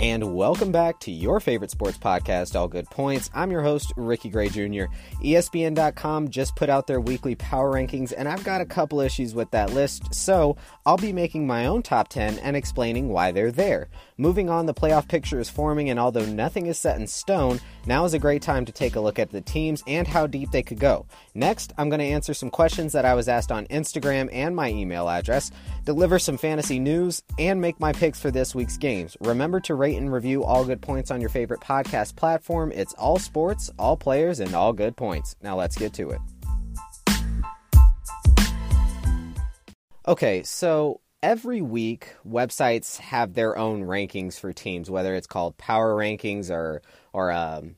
and welcome back to your favorite sports podcast, All Good Points. I'm your host, Ricky Gray Jr. ESPN.com just put out their weekly power rankings, and I've got a couple issues with that list, so I'll be making my own top 10 and explaining why they're there. Moving on, the playoff picture is forming, and although nothing is set in stone, now is a great time to take a look at the teams and how deep they could go. Next, I'm going to answer some questions that I was asked on Instagram and my email address, deliver some fantasy news, and make my picks for this week's games. Remember to rate and review All Good Points on your favorite podcast platform. It's all sports, all players, and all good points. Now let's get to it. Okay, so every week websites have their own rankings for teams, whether it's called power rankings or or um,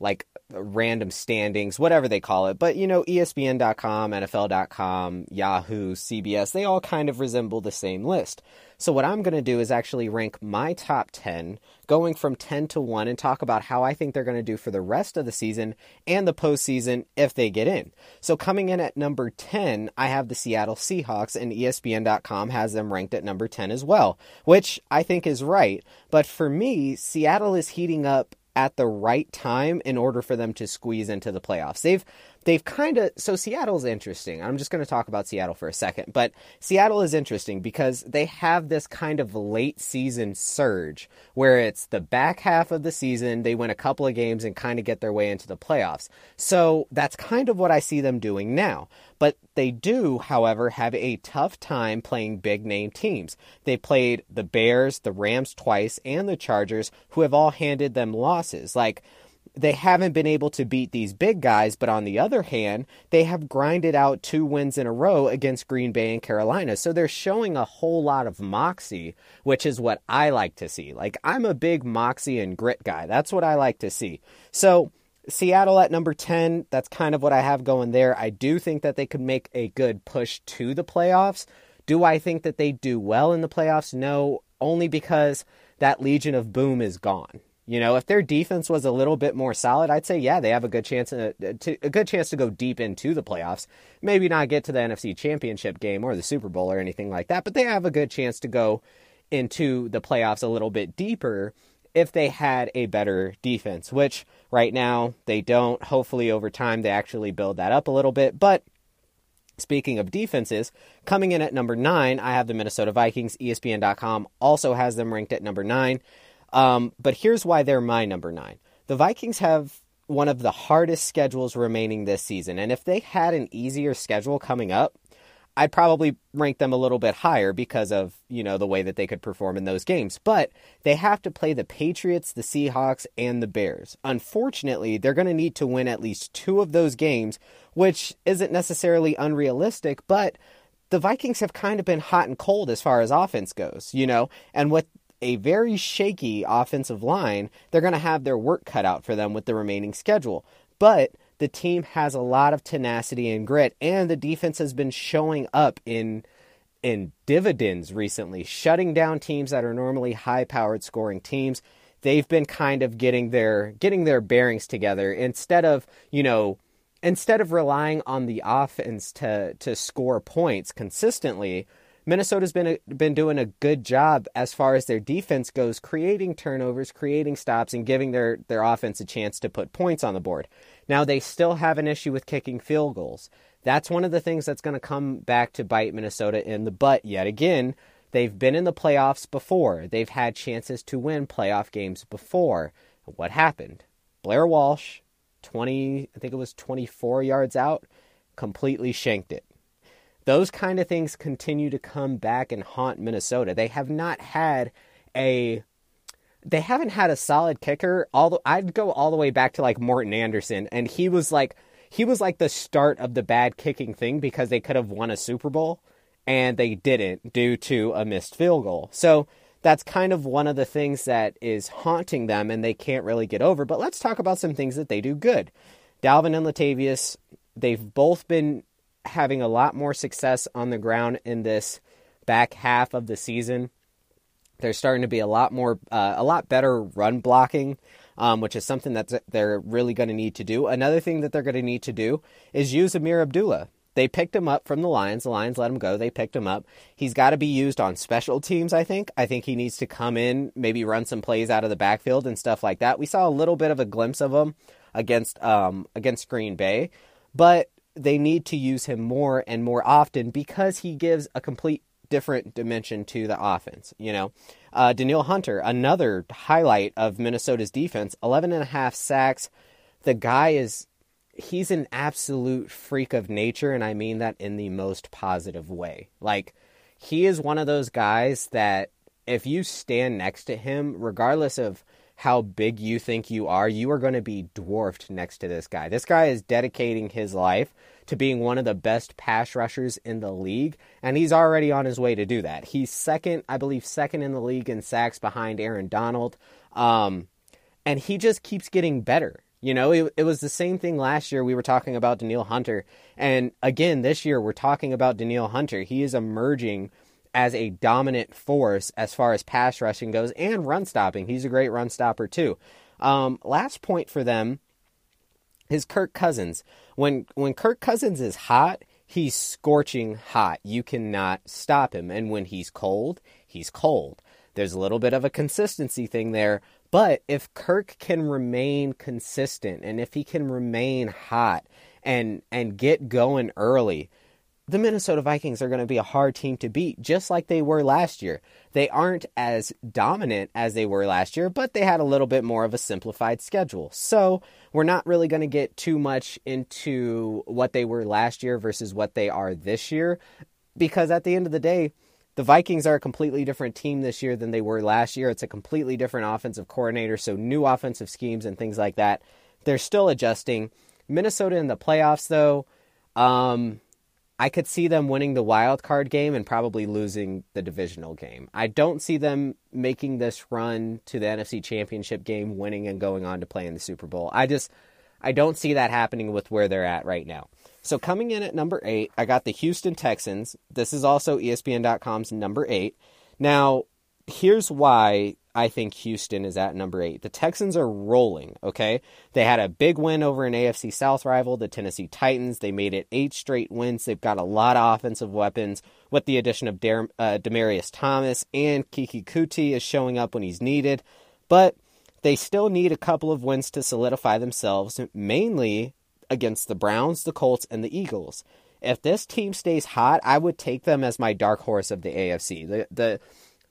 like random standings, whatever they call it. But you know, ESPN.com, NFL.com, Yahoo, CBS, they all kind of resemble the same list. So, what I'm going to do is actually rank my top 10, going from 10 to 1, and talk about how I think they're going to do for the rest of the season and the postseason if they get in. So, coming in at number 10, I have the Seattle Seahawks, and ESPN.com has them ranked at number 10 as well, which I think is right. But for me, Seattle is heating up at the right time in order for them to squeeze into the playoffs. They've they've kind of so Seattle's interesting. I'm just going to talk about Seattle for a second, but Seattle is interesting because they have this kind of late season surge where it's the back half of the season, they win a couple of games and kind of get their way into the playoffs. So that's kind of what I see them doing now. But they do, however, have a tough time playing big name teams. They played the Bears, the Rams twice, and the Chargers, who have all handed them losses. Like they haven't been able to beat these big guys, but on the other hand, they have grinded out two wins in a row against Green Bay and Carolina. So they're showing a whole lot of moxie, which is what I like to see. Like, I'm a big moxie and grit guy. That's what I like to see. So, Seattle at number 10, that's kind of what I have going there. I do think that they could make a good push to the playoffs. Do I think that they do well in the playoffs? No, only because that Legion of Boom is gone. You know, if their defense was a little bit more solid, I'd say yeah, they have a good chance to, to, a good chance to go deep into the playoffs. Maybe not get to the NFC Championship game or the Super Bowl or anything like that, but they have a good chance to go into the playoffs a little bit deeper if they had a better defense, which right now they don't. Hopefully over time they actually build that up a little bit, but Speaking of defenses, coming in at number nine, I have the Minnesota Vikings. ESPN.com also has them ranked at number nine. Um, but here's why they're my number nine. The Vikings have one of the hardest schedules remaining this season. And if they had an easier schedule coming up, I'd probably rank them a little bit higher because of, you know, the way that they could perform in those games. But they have to play the Patriots, the Seahawks, and the Bears. Unfortunately, they're going to need to win at least two of those games, which isn't necessarily unrealistic, but the Vikings have kind of been hot and cold as far as offense goes, you know, and what a very shaky offensive line, they're going to have their work cut out for them with the remaining schedule. But the team has a lot of tenacity and grit, and the defense has been showing up in in dividends recently, shutting down teams that are normally high-powered scoring teams. They've been kind of getting their getting their bearings together instead of, you know, instead of relying on the offense to to score points consistently Minnesota's been a, been doing a good job as far as their defense goes, creating turnovers, creating stops, and giving their their offense a chance to put points on the board. Now they still have an issue with kicking field goals. That's one of the things that's going to come back to bite Minnesota in the butt yet again. They've been in the playoffs before. They've had chances to win playoff games before. What happened? Blair Walsh, 20, I think it was 24 yards out, completely shanked it. Those kind of things continue to come back and haunt Minnesota. They have not had a they haven't had a solid kicker. All I'd go all the way back to like Morton Anderson, and he was like he was like the start of the bad kicking thing because they could have won a Super Bowl and they didn't due to a missed field goal. So that's kind of one of the things that is haunting them and they can't really get over. But let's talk about some things that they do good. Dalvin and Latavius, they've both been having a lot more success on the ground in this back half of the season. They're starting to be a lot more, uh, a lot better run blocking, um, which is something that they're really going to need to do. Another thing that they're going to need to do is use Ameer Abdullah. They picked him up from the Lions. The Lions let him go. They picked him up. He's got to be used on special teams, I think. I think he needs to come in, maybe run some plays out of the backfield and stuff like that. We saw a little bit of a glimpse of him against um, against Green Bay, but they need to use him more and more often because he gives a complete different dimension to the offense. You know, uh, Danielle Hunter, another highlight of Minnesota's defense, 11 and a half sacks. The guy is he's an absolute freak of nature, and I mean that in the most positive way. Like, he is one of those guys that if you stand next to him, regardless of how big you think you are, you are going to be dwarfed next to this guy. This guy is dedicating his life to being one of the best pass rushers in the league, and he's already on his way to do that. He's second, I believe, second in the league in sacks behind Aaron Donald. Um, and he just keeps getting better. You know, it, it was the same thing last year. We were talking about Danielle Hunter. And again, this year, we're talking about Danielle Hunter. He is emerging as a dominant force as far as pass rushing goes and run stopping. He's a great run stopper, too. Um, last point for them is Kirk Cousins. When, when Kirk Cousins is hot, he's scorching hot. You cannot stop him. And when he's cold, he's cold. There's a little bit of a consistency thing there, but if Kirk can remain consistent and if he can remain hot and and get going early, the Minnesota Vikings are going to be a hard team to beat, just like they were last year. They aren't as dominant as they were last year, but they had a little bit more of a simplified schedule. So we're not really going to get too much into what they were last year versus what they are this year, because at the end of the day, the Vikings are a completely different team this year than they were last year. It's a completely different offensive coordinator, so new offensive schemes and things like that. They're still adjusting. Minnesota in the playoffs, though, um, I could see them winning the wild card game and probably losing the divisional game. I don't see them making this run to the NFC Championship game, winning and going on to play in the Super Bowl. I just I don't see that happening with where they're at right now. So coming in at number eight, I got the Houston Texans. This is also ESPN.com's number eight. Now, here's why I think Houston is at number eight. The Texans are rolling, okay? They had a big win over an AFC South rival, the Tennessee Titans. They made it eight straight wins. They've got a lot of offensive weapons with the addition of Dar- uh, Demaryius Thomas and Keke Coutee is showing up when he's needed. But they still need a couple of wins to solidify themselves, mainly against the Browns, the Colts, and the Eagles. If this team stays hot, I would take them as my dark horse of the AFC. The the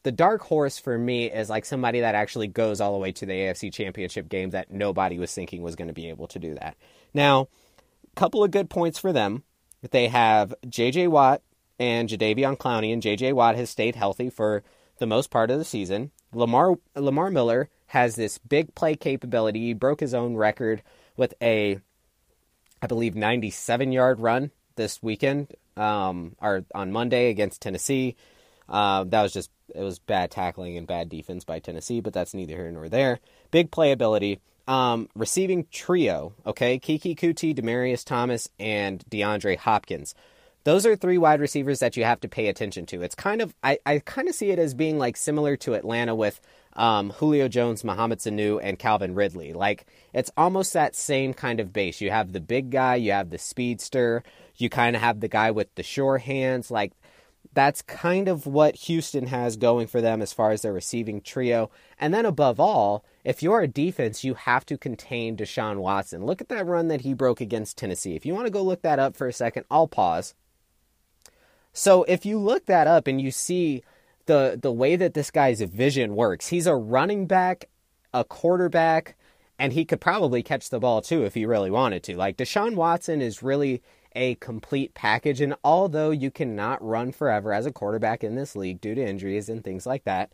the dark horse for me is like somebody that actually goes all the way to the AFC Championship game that nobody was thinking was going to be able to do that. Now, a couple of good points for them. They have J.J. Watt and Jadeveon Clowney, and J.J. Watt has stayed healthy for the most part of the season. Lamar Lamar Miller has this big play capability. He broke his own record with a I believe, 97 yard run this weekend um, or on Monday against Tennessee. Uh, that was just it was bad tackling and bad defense by Tennessee, but that's neither here nor there. Big playability. Um, receiving trio, okay, Keke Coutee, Demaryius Thomas, and DeAndre Hopkins. Those are three wide receivers that you have to pay attention to. It's kind of I, I kind of see it as being like similar to Atlanta with um, Julio Jones, Mohamed Sanu, and Calvin Ridley. Like it's almost that same kind of base. You have the big guy, you have the speedster, you kind of have the guy with the sure hands. Like that's kind of what Houston has going for them as far as their receiving trio. And then above all, if you're a defense, you have to contain Deshaun Watson. Look at that run that he broke against Tennessee. If you want to go look that up for a second, I'll pause. So if you look that up and you see the the way that this guy's vision works. He's a running back, a quarterback, and he could probably catch the ball too if he really wanted to. Like Deshaun Watson is really a complete package, and although you cannot run forever as a quarterback in this league due to injuries and things like that,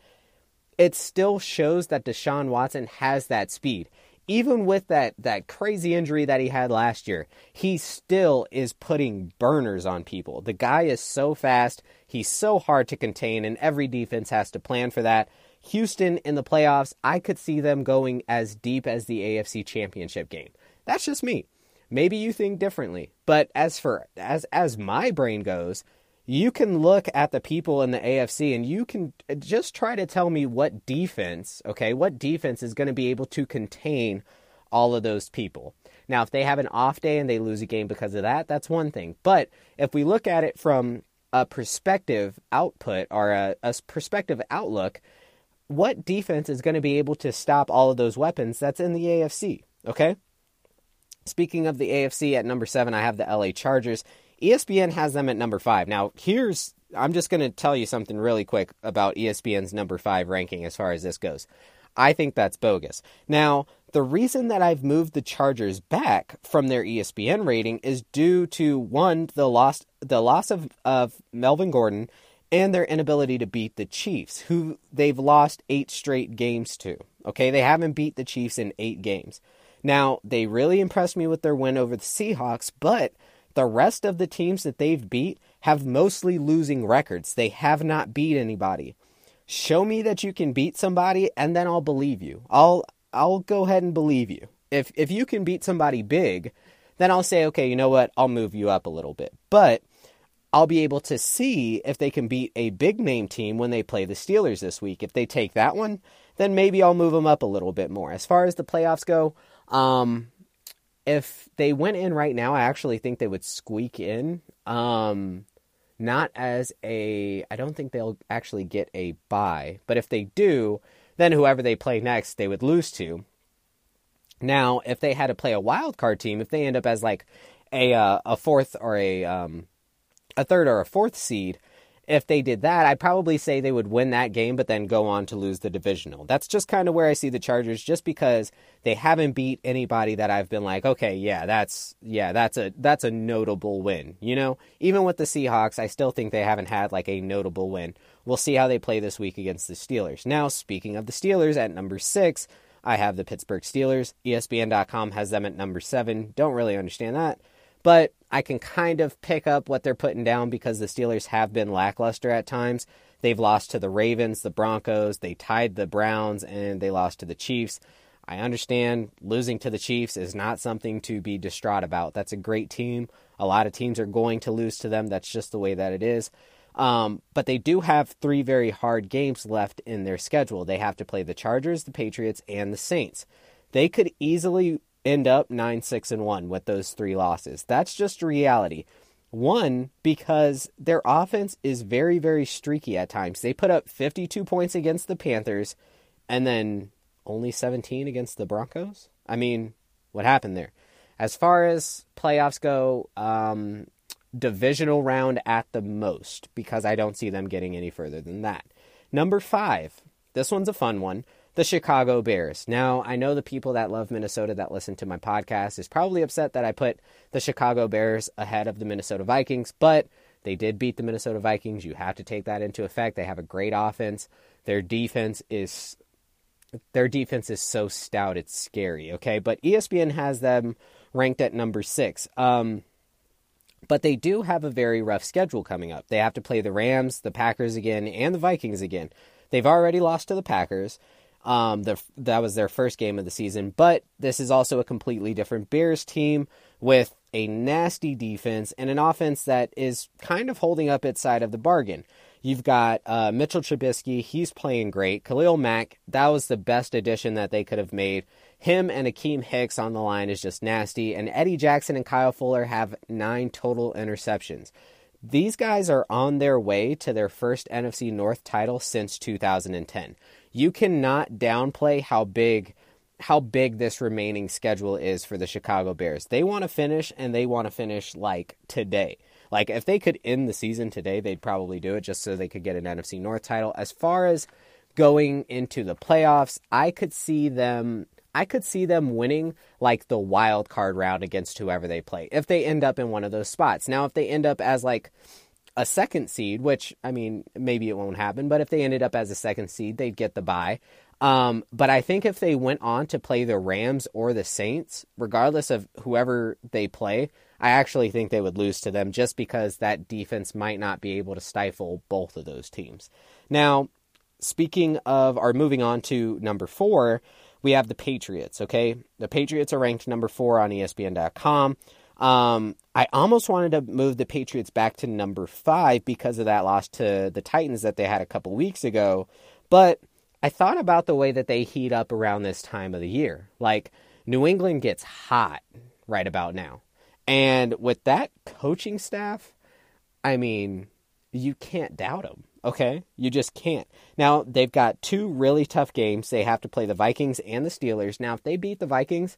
it still shows that Deshaun Watson has that speed even with that that crazy injury that he had last year, he still is putting burners on people. The guy is so fast, he's so hard to contain, and every defense has to plan for that. Houston in the playoffs, I could see them going as deep as the AFC Championship game. That's just me. Maybe you think differently, but as for as as my brain goes, you can look at the people in the AFC and you can uh, just try to tell me what defense, okay, what defense is going to be able to contain all of those people. Now, if they have an off day and they lose a game because of that, that's one thing. But if we look at it from a perspective output or a, a perspective outlook, what defense is going to be able to stop all of those weapons that's in the AFC? Okay. Speaking of the AFC at number seven, I have the LA Chargers. ESPN has them at number five. Now, here's I'm just going to tell you something really quick about ESPN's number five ranking as far as this goes. I think that's bogus. Now, the reason that I've moved the Chargers back from their ESPN rating is due to one, the loss the loss of, of Melvin Gordon and their inability to beat the Chiefs, who they've lost eight straight games to. Okay, they haven't beat the Chiefs in eight games. Now, they really impressed me with their win over the Seahawks, but the rest of the teams that they've beat have mostly losing records. They have not beat anybody. Show me that you can beat somebody and then I'll believe you. I'll I'll go ahead and believe you. If if you can beat somebody big, then I'll say, okay, you know what? I'll move you up a little bit. But I'll be able to see if they can beat a big name team when they play the Steelers this week. If they take that one, then maybe I'll move them up a little bit more. As far as the playoffs go, um, if they went in right now, I actually think they would squeak in. Um, not as a, I don't think they'll actually get a buy, but if they do, then whoever they play next, they would lose to. Now, if they had to play a wild card team, if they end up as like a uh, a fourth or a um, a third or a fourth seed, if they did that, I'd probably say they would win that game, but then go on to lose the divisional. That's just kind of where I see the Chargers, just because they haven't beat anybody that I've been like, okay, yeah, that's yeah, that's a that's a notable win. You know, even with the Seahawks, I still think they haven't had like a notable win. We'll see how they play this week against the Steelers. Now, speaking of the Steelers, at number six, I have the Pittsburgh Steelers. ESPN.com has them at number seven. Don't really understand that, but I can kind of pick up what they're putting down because the Steelers have been lackluster at times. They've lost to the Ravens, the Broncos, they tied the Browns, and they lost to the Chiefs. I understand losing to the Chiefs is not something to be distraught about. That's a great team. A lot of teams are going to lose to them. That's just the way that it is. Um, but they do have three very hard games left in their schedule. They have to play the Chargers, the Patriots, and the Saints. They could easily end up 9 6 and 1 with those three losses. That's just reality. One, because their offense is very, very streaky at times. They put up 52 points against the Panthers and then only 17 against the Broncos. I mean, what happened there? As far as playoffs go, um, divisional round at the most because I don't see them getting any further than that. Number five, this one's a fun one. The Chicago Bears. Now, I know the people that love Minnesota that listen to my podcast is probably upset that I put the Chicago Bears ahead of the Minnesota Vikings, but they did beat the Minnesota Vikings. You have to take that into effect. They have a great offense. Their defense is their defense is so stout it's scary, okay? But ESPN has them ranked at number 6. Um but they do have a very rough schedule coming up. They have to play the Rams, the Packers again, and the Vikings again. They've already lost to the Packers. Um, the, that was their first game of the season, but this is also a completely different Bears team with a nasty defense and an offense that is kind of holding up its side of the bargain. You've got uh, Mitchell Trubisky, he's playing great. Khalil Mack, that was the best addition that they could have made. Him and Akiem Hicks on the line is just nasty. And Eddie Jackson and Kyle Fuller have nine total interceptions. These guys are on their way to their first NFC North title since 2010. You cannot downplay how big how big this remaining schedule is for the Chicago Bears. They want to finish and they want to finish like today. Like if they could end the season today, they'd probably do it just so they could get an NFC North title. As far as going into the playoffs, I could see them I could see them winning like the wild card round against whoever they play if they end up in one of those spots. Now, if they end up as like a second seed, which I mean, maybe it won't happen, but if they ended up as a second seed, they'd get the bye. Um, but I think if they went on to play the Rams or the Saints, regardless of whoever they play, I actually think they would lose to them just because that defense might not be able to stifle both of those teams. Now, speaking of, or moving on to number four, we have the Patriots, okay? The Patriots are ranked number four on ESPN.com. Um, I almost wanted to move the Patriots back to number five because of that loss to the Titans that they had a couple weeks ago. But I thought about the way that they heat up around this time of the year. Like, New England gets hot right about now. And with that coaching staff, I mean, you can't doubt them. Okay? You just can't. Now, they've got two really tough games. They have to play the Vikings and the Steelers. Now, if they beat the Vikings,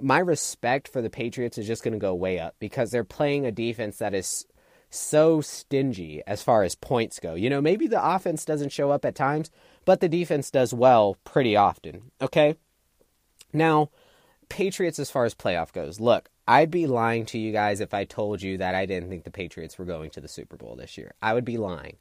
my respect for the Patriots is just going to go way up because they're playing a defense that is so stingy as far as points go. You know, maybe the offense doesn't show up at times, but the defense does well pretty often. Okay? Now, Patriots as far as playoff goes. Look, I'd be lying to you guys if I told you that I didn't think the Patriots were going to the Super Bowl this year. I would be lying.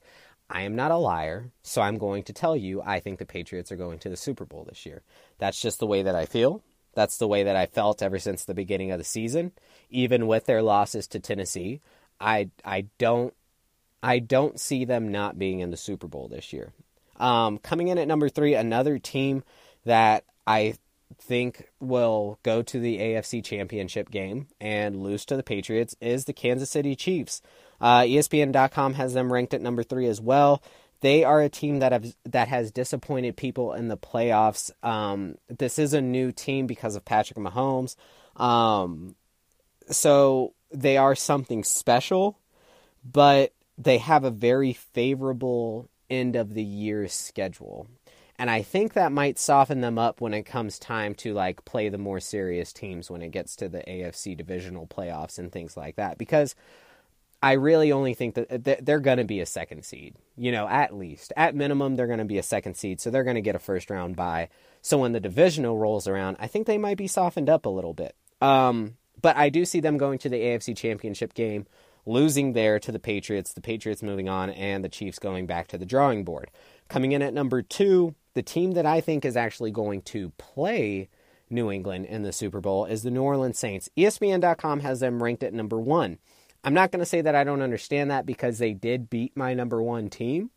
I am not a liar, so I'm going to tell you I think the Patriots are going to the Super Bowl this year. That's just the way that I feel. That's the way that I felt ever since the beginning of the season. Even with their losses to Tennessee, I I don't I don't see them not being in the Super Bowl this year. Um, coming in at number three, another team that I think will go to the AFC Championship game and lose to the Patriots is the Kansas City Chiefs. Uh, ESPN.com has them ranked at number three as well. They are a team that have that has disappointed people in the playoffs. Um, this is a new team because of Patrick Mahomes, um, so they are something special, but they have a very favorable end of the year schedule. And I think that might soften them up when it comes time to like play the more serious teams when it gets to the AFC divisional playoffs and things like that. Because I really only think that they're going to be a second seed, you know, at least. At minimum, they're going to be a second seed, so they're going to get a first round bye. So when the divisional rolls around, I think they might be softened up a little bit. Um, but I do see them going to the AFC Championship game, losing there to the Patriots, the Patriots moving on, and the Chiefs going back to the drawing board. Coming in at number two, the team that I think is actually going to play New England in the Super Bowl is the New Orleans Saints. ESPN.com has them ranked at number one. I'm not going to say that I don't understand that because they did beat my number one team.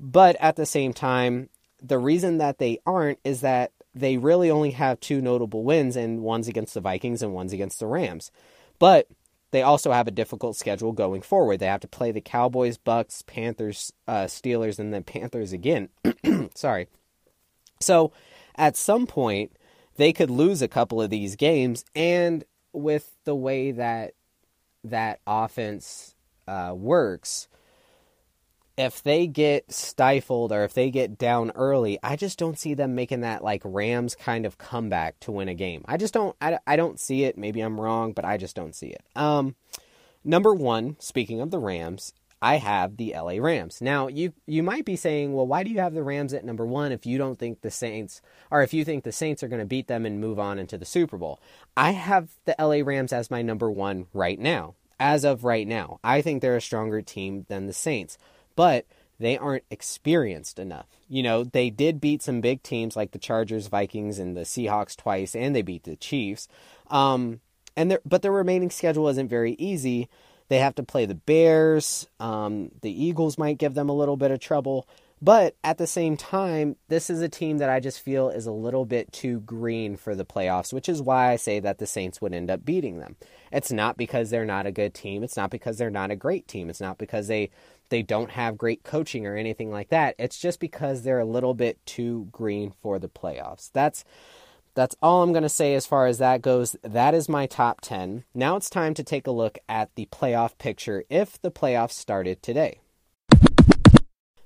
But at the same time, the reason that they aren't is that they really only have two notable wins, and one's against the Vikings and one's against the Rams. But they also have a difficult schedule going forward. They have to play the Cowboys, Bucks, Panthers, uh, Steelers, and then Panthers again. Sorry. So at some point, they could lose a couple of these games, and with the way that that offense uh, works, if they get stifled or if they get down early, I just don't see them making that like Rams kind of comeback to win a game. I just don't. I, I don't see it. Maybe I'm wrong, but I just don't see it. Um, number one, speaking of the Rams, I have the LA Rams. Now, you you might be saying, well, why do you have the Rams at number 1 if you don't think the Saints or if you think the Saints are going to beat them and move on into the Super Bowl? I have the LA Rams as my number 1 right now. As of right now, I think they're a stronger team than the Saints, but they aren't experienced enough. You know, they did beat some big teams like the Chargers, Vikings, and the Seahawks twice, and they beat the Chiefs. Um, and but their remaining schedule isn't very easy. They have to play the Bears. Um, the Eagles might give them a little bit of trouble. But at the same time, this is a team that I just feel is a little bit too green for the playoffs, which is why I say that the Saints would end up beating them. It's not because they're not a good team. It's not because they're not a great team. It's not because they they don't have great coaching or anything like that. It's just because they're a little bit too green for the playoffs. That's that's all I'm going to say as far as that goes. That is my top 10. Now it's time to take a look at the playoff picture if the playoffs started today.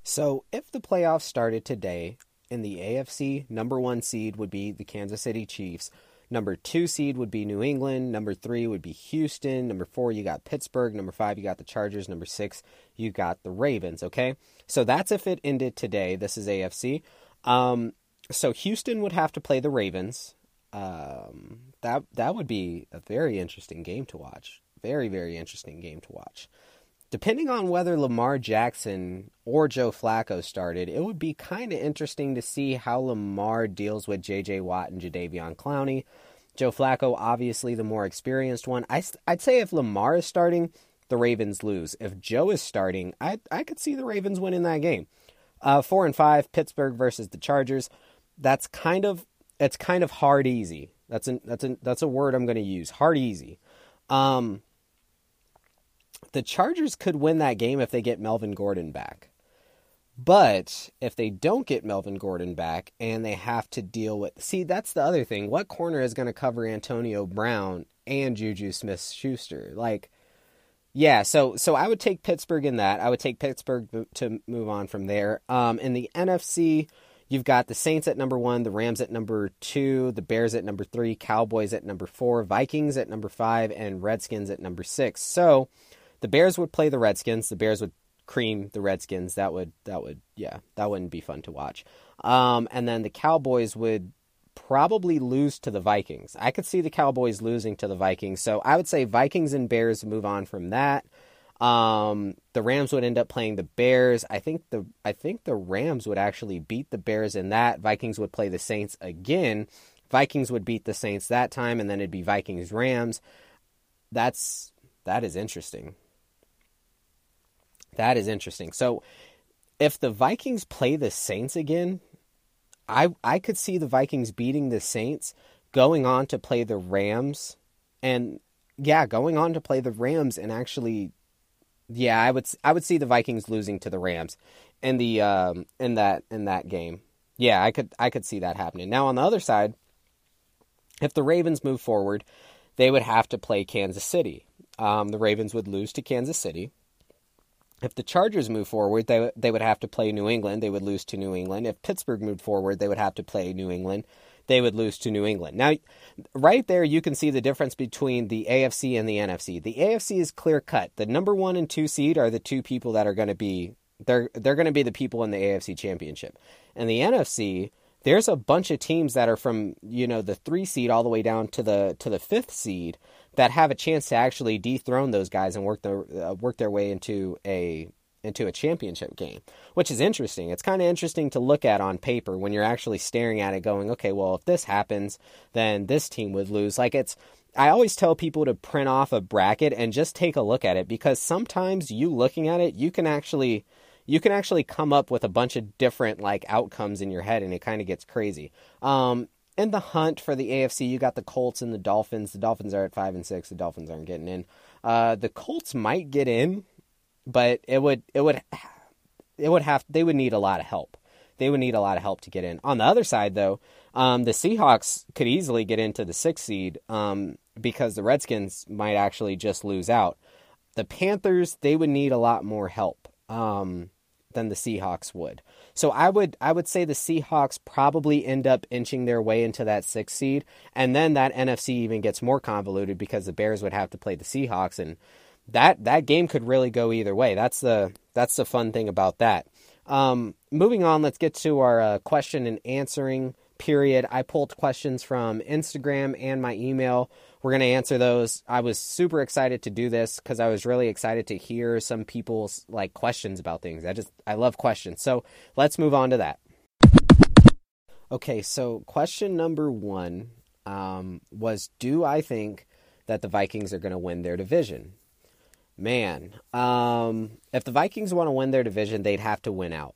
So, if the playoffs started today, in the AFC, number one seed would be the Kansas City Chiefs. Number two seed would be New England. Number three would be Houston. Number four, you got Pittsburgh. Number five, you got the Chargers. Number six, you got the Ravens. Okay. So that's if it ended today. This is AFC. Um, so Houston would have to play the Ravens. Um, that that would be a very interesting game to watch. Very very interesting game to watch. Depending on whether Lamar Jackson or Joe Flacco started, it would be kind of interesting to see how Lamar deals with J.J. Watt and Jadeveon Clowney. Joe Flacco, obviously the more experienced one. I, I'd say if Lamar is starting, the Ravens lose. If Joe is starting, I I could see the Ravens winning that game. Uh, four and five, Pittsburgh versus the Chargers that's kind of it's kind of hard easy. That's an that's a that's a word I'm going to use. Hard easy. Um, the Chargers could win that game if they get Melvin Gordon back. But if they don't get Melvin Gordon back and they have to deal with see that's the other thing. What corner is going to cover Antonio Brown and Juju Smith Schuster. Like, yeah, so so I would take Pittsburgh in that. I would take Pittsburgh to move on from there. Um, in the NFC, you've got the Saints at number one, the Rams at number two, the Bears at number three, Cowboys at number four, Vikings at number five, and Redskins at number six. So the Bears would play the Redskins. The Bears would cream the Redskins. That would that would yeah that wouldn't be fun to watch. Um, and then the Cowboys would probably lose to the Vikings. I could see the Cowboys losing to the Vikings. So I would say Vikings and Bears move on from that. Um, the Rams would end up playing the Bears. I think the I think the Rams would actually beat the Bears in that. Vikings would play the Saints again. Vikings would beat the Saints that time, and then it'd be Vikings Rams. That's that is interesting. That is interesting. So if the Vikings play the Saints again, I I could see the Vikings beating the Saints, going on to play the Rams, and yeah, going on to play the Rams and actually, yeah, I would I would see the Vikings losing to the Rams in the um, in that in that game. Yeah, I could I could see that happening. Now on the other side, if the Ravens move forward, they would have to play Kansas City. Um, the Ravens would lose to Kansas City. If the Chargers move forward, they they would have to play New England. They would lose to New England. If Pittsburgh moved forward, they would have to play New England. They would lose to New England. Now, right there, you can see the difference between the AFC and the NFC. The AFC is clear cut. The number one and two seed are the two people that are going to be they're they're going to be the people in the AFC Championship. And the NFC, there's a bunch of teams that are from you know the three seed all the way down to the to the fifth seed that have a chance to actually dethrone those guys and work their uh, work their way into a into a championship game, which is interesting. It's kind of interesting to look at on paper when you're actually staring at it going, okay, well, if this happens, then this team would lose. Like it's I always tell people to print off a bracket and just take a look at it because sometimes you looking at it, you can actually you can actually come up with a bunch of different like outcomes in your head and it kind of gets crazy. Um, in the hunt for the AFC, you got the Colts and the Dolphins. The Dolphins are at five and six. The Dolphins aren't getting in. Uh, the Colts might get in, but it would it would it would have they would need a lot of help. They would need a lot of help to get in. On the other side, though, um, the Seahawks could easily get into the sixth seed um, because the Redskins might actually just lose out. The Panthers they would need a lot more help. Um, than the Seahawks would. So I would I would say the Seahawks probably end up inching their way into that sixth seed, and then that NFC even gets more convoluted because the Bears would have to play the Seahawks, and that that game could really go either way. That's the that's the fun thing about that. Um, moving on, let's get to our uh, question and answering period. I pulled questions from Instagram and my email. We're going to answer those. I was super excited to do this because I was really excited to hear some people's like questions about things. I just I love questions. So, let's move on to that. Okay, so question number 1 um, was do I think that the Vikings are going to win their division? Man, um, if the Vikings want to win their division, they'd have to win out.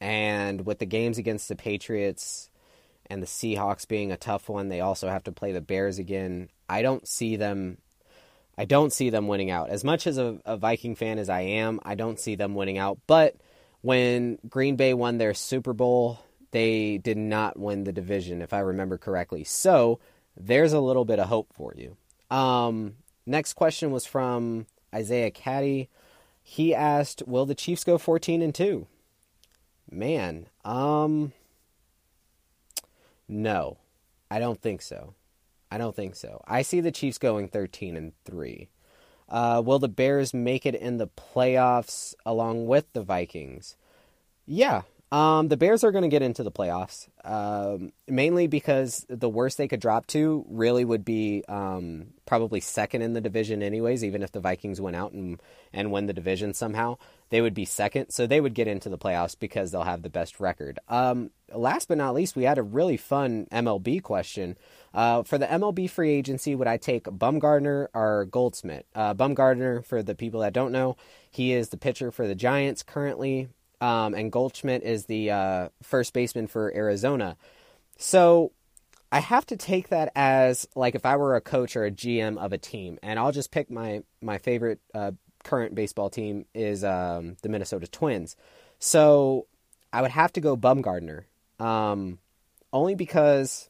And with the games against the Patriots, and the Seahawks being a tough one. They also have to play the Bears again. I don't see them. I don't see them winning out. As much as a, a Viking fan as I am, I don't see them winning out. But when Green Bay won their Super Bowl, they did not win the division, if I remember correctly. So there's a little bit of hope for you. Um, next question was from Isaiah Caddy. He asked, "Will the Chiefs go 14 and 2?" Man, um no, I don't think so. I don't think so. I see the Chiefs going 13 and 3. Uh, will the Bears make it in the playoffs along with the Vikings? Yeah, um, the Bears are going to get into the playoffs, um, mainly because the worst they could drop to really would be um, probably second in the division, anyways. Even if the Vikings went out and and win the division somehow, they would be second, so they would get into the playoffs because they'll have the best record. Um, last but not least, we had a really fun MLB question. Uh, for the MLB free agency, would I take Bumgarner or Goldschmidt? Uh, Bumgarner, for the people that don't know, he is the pitcher for the Giants currently um, and Goldschmidt is the uh, first baseman for Arizona. So I have to take that as like if I were a coach or a GM of a team, and I'll just pick my my favorite uh, current baseball team is um, the Minnesota Twins. So I would have to go Bumgarner, um, only because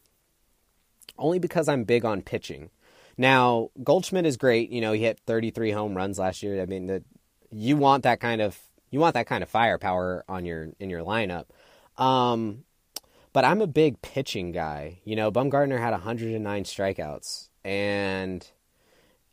only because I'm big on pitching. Now, Goldschmidt is great. You know, he hit 33 home runs last year. I mean, the, you want that kind of you want that kind of firepower on your in your lineup. Um, but I'm a big pitching guy. You know, Bumgarner had 109 strikeouts, and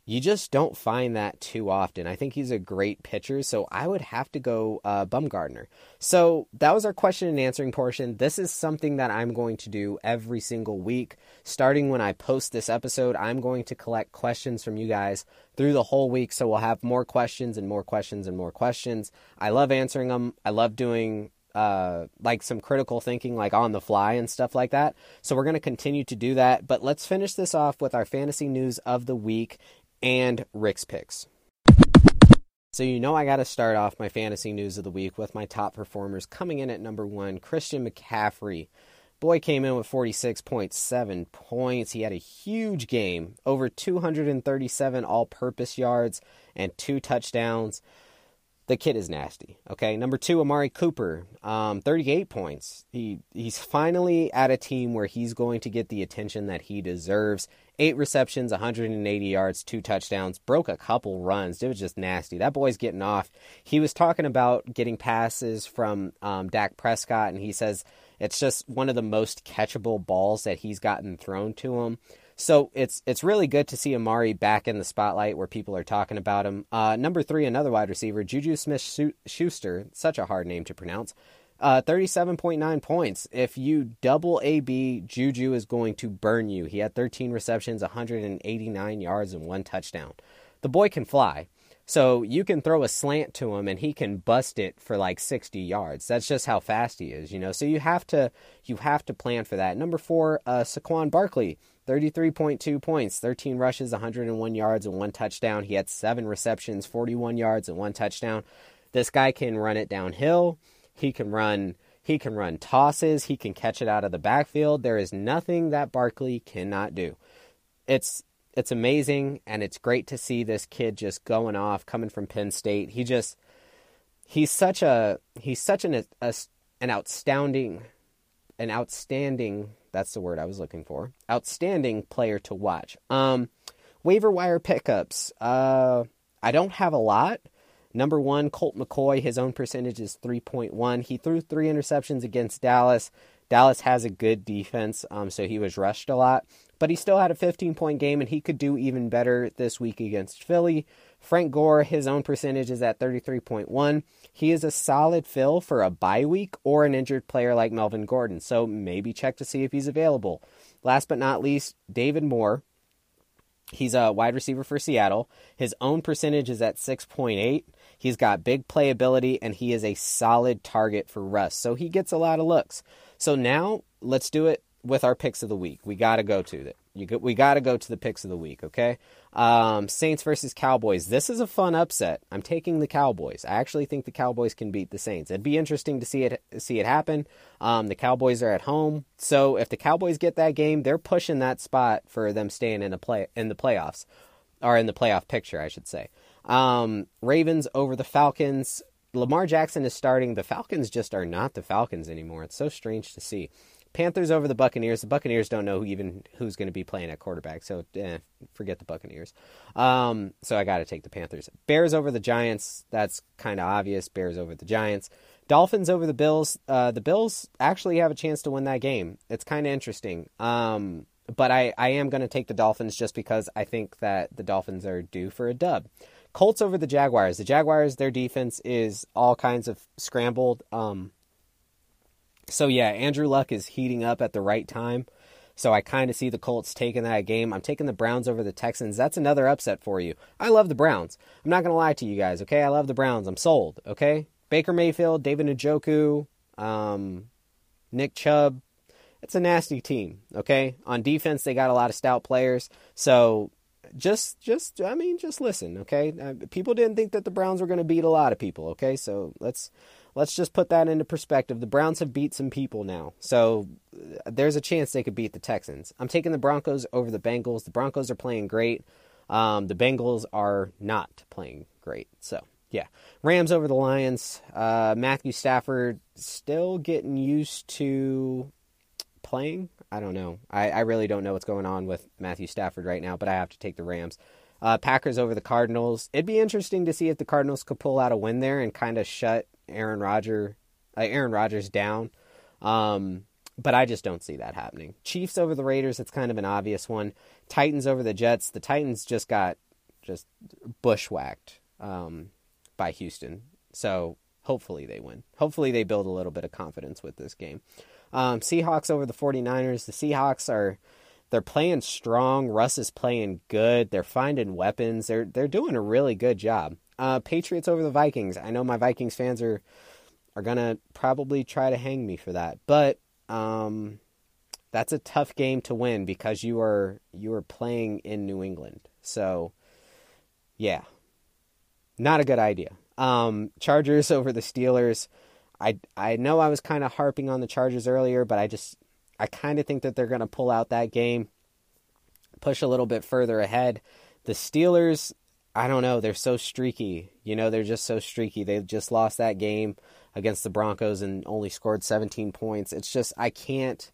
you just don't find that too often. I think he's a great pitcher, so I would have to go uh, Bumgarner. So that was our question and answering portion. This is something that I'm going to do every single week. Starting when I post this episode, I'm going to collect questions from you guys through the whole week. So we'll have more questions and more questions and more questions. I love answering them. I love doing uh, like some critical thinking, like on the fly and stuff like that. So we're going to continue to do that. But let's finish this off with our fantasy news of the week and Rick's picks. So, you know, I got to start off my fantasy news of the week with my top performers coming in at number one Christian McCaffrey. Boy came in with 46.7 points. He had a huge game, over 237 all purpose yards and two touchdowns the kid is nasty. Okay, number two, Amari Cooper, um, 38 points. He he's finally at a team where he's going to get the attention that he deserves. Eight receptions, 180 yards, two touchdowns. Broke a couple runs. It was just nasty. That boy's getting off. He was talking about getting passes from um, Dak Prescott, and he says it's just one of the most catchable balls that he's gotten thrown to him. So it's it's really good to see Amari back in the spotlight where people are talking about him. Uh, number three, another wide receiver, Juju Smith Schuster, such a hard name to pronounce. Uh, 37.9 points. If you double AB, Juju is going to burn you. He had 13 receptions, 189 yards, and one touchdown. The boy can fly. So you can throw a slant to him and he can bust it for like 60 yards. That's just how fast he is, you know. So you have to you have to plan for that. Number 4, uh Saquon Barkley. 33.2 points, 13 rushes, 101 yards, and one touchdown. He had seven receptions, 41 yards, and one touchdown. This guy can run it downhill. He can run. He can run tosses. He can catch it out of the backfield. There is nothing that Barkley cannot do. It's it's amazing, and it's great to see this kid just going off, coming from Penn State. He just he's such a he's such an a, an outstanding an outstanding that's the word I was looking for. Outstanding player to watch. Um, waiver wire pickups. Uh, I don't have a lot. Number one, Colt McCoy. His own percentage is 3.1. He threw three interceptions against Dallas. Dallas has a good defense, um, so he was rushed a lot. But he still had a 15 point game, and he could do even better this week against Philly. Frank Gore, his own percentage is at 33.1. He is a solid fill for a bye week or an injured player like Melvin Gordon, so maybe check to see if he's available. Last but not least, David Moore. He's a wide receiver for Seattle. His own percentage is at 6.8. He's got big playability and he is a solid target for Russ. So he gets a lot of looks. So now let's do it with our picks of the week. We got to go to it. Go, we got to go to the picks of the week, okay? Um, Saints versus Cowboys. This is a fun upset. I'm taking the Cowboys. I actually think the Cowboys can beat the Saints. It'd be interesting to see it see it happen. Um, the Cowboys are at home, so if the Cowboys get that game, they're pushing that spot for them staying in a play in the playoffs or in the playoff picture, I should say. Um, Ravens over the Falcons. Lamar Jackson is starting. The Falcons just are not the Falcons anymore. It's so strange to see. Panthers over the Buccaneers. The Buccaneers don't know who even who's going to be playing at quarterback, so eh, forget the Buccaneers. Um, so I got to take the Panthers. Bears over the Giants. That's kind of obvious. Bears over the Giants. Dolphins over the Bills. Uh, the Bills actually have a chance to win that game. It's kind of interesting. Um, but I, I am going to take the Dolphins just because I think that the Dolphins are due for a dub. Colts over the Jaguars. The Jaguars, their defense is all kinds of scrambled. Um, so yeah, Andrew Luck is heating up at the right time. So I kind of see the Colts taking that game. I'm taking the Browns over the Texans. That's another upset for you. I love the Browns. I'm not going to lie to you guys, okay? I love the Browns. I'm sold, okay? Baker Mayfield, David Njoku, um, Nick Chubb. It's a nasty team, okay? On defense, they got a lot of stout players. So just, just, I mean, just listen, okay? Uh, people didn't think that the Browns were going to beat a lot of people, okay? So let's let's just put that into perspective. The Browns have beat some people now, so uh, there's a chance they could beat the Texans. I'm taking the Broncos over the Bengals. The Broncos are playing great. Um, the Bengals are not playing great. So yeah, Rams over the Lions. Uh, Matthew Stafford still getting used to playing. I don't know. I, I really don't know what's going on with Matthew Stafford right now, but I have to take the Rams. Uh, Packers over the Cardinals. It'd be interesting to see if the Cardinals could pull out a win there and kind of shut Aaron Rodgers, uh, Aaron Rodgers down. Um, but I just don't see that happening. Chiefs over the Raiders. It's kind of an obvious one. Titans over the Jets. The Titans just got just bushwhacked um, by Houston. So hopefully they win. Hopefully they build a little bit of confidence with this game. Um, Seahawks over the 49ers. The Seahawks are they're playing strong. Russ is playing good. They're finding weapons. They're they're doing a really good job. Uh, Patriots over the Vikings. I know my Vikings fans are are gonna probably try to hang me for that, but um, that's a tough game to win because you are you are playing in New England. So, yeah, not a good idea. Um, Chargers over the Steelers. I I know I was kind of harping on the Chargers earlier, but I just I kind of think that they're going to pull out that game, push a little bit further ahead. The Steelers, I don't know, they're so streaky. You know, they're just so streaky. They just lost that game against the Broncos and only scored 17 points. It's just I can't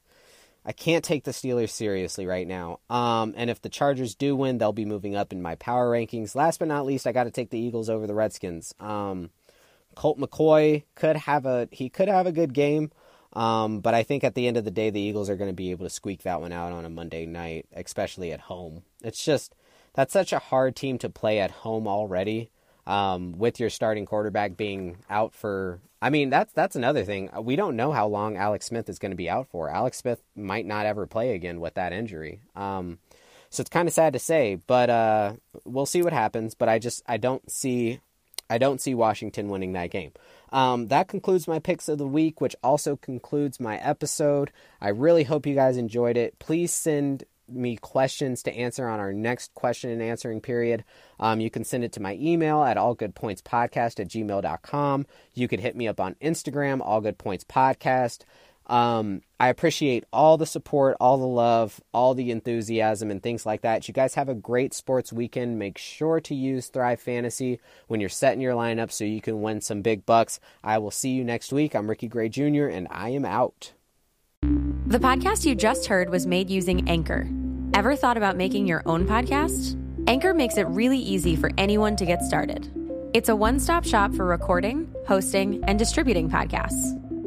I can't take the Steelers seriously right now. Um, and if the Chargers do win, they'll be moving up in my power rankings. Last but not least, I got to take the Eagles over the Redskins. Um, Colt McCoy could have a he could have a good game, um, but I think at the end of the day, the Eagles are going to be able to squeak that one out on a Monday night, especially at home. It's just that's such a hard team to play at home already um, with your starting quarterback being out for. I mean, that's that's another thing. We don't know how long Alex Smith is going to be out for. Alex Smith might not ever play again with that injury. Um, so it's kind of sad to say, but uh, we'll see what happens. But I just I don't see I don't see Washington winning that game. Um, that concludes my picks of the week, which also concludes my episode. I really hope you guys enjoyed it. Please send me questions to answer on our next question and answering period, um, you can send it to my email at allgoodpointspodcast at gmail.com. You could hit me up on Instagram, allgoodpointspodcast. Um, I appreciate all the support, all the love, all the enthusiasm, and things like that. You guys have a great sports weekend. Make sure to use Thrive Fantasy when you're setting your lineup so you can win some big bucks. I will see you next week. I'm Ricky Gray Jr., and I am out. The podcast you just heard was made using Anchor. Ever thought about making your own podcast? Anchor makes it really easy for anyone to get started. It's a one stop shop for recording, hosting, and distributing podcasts.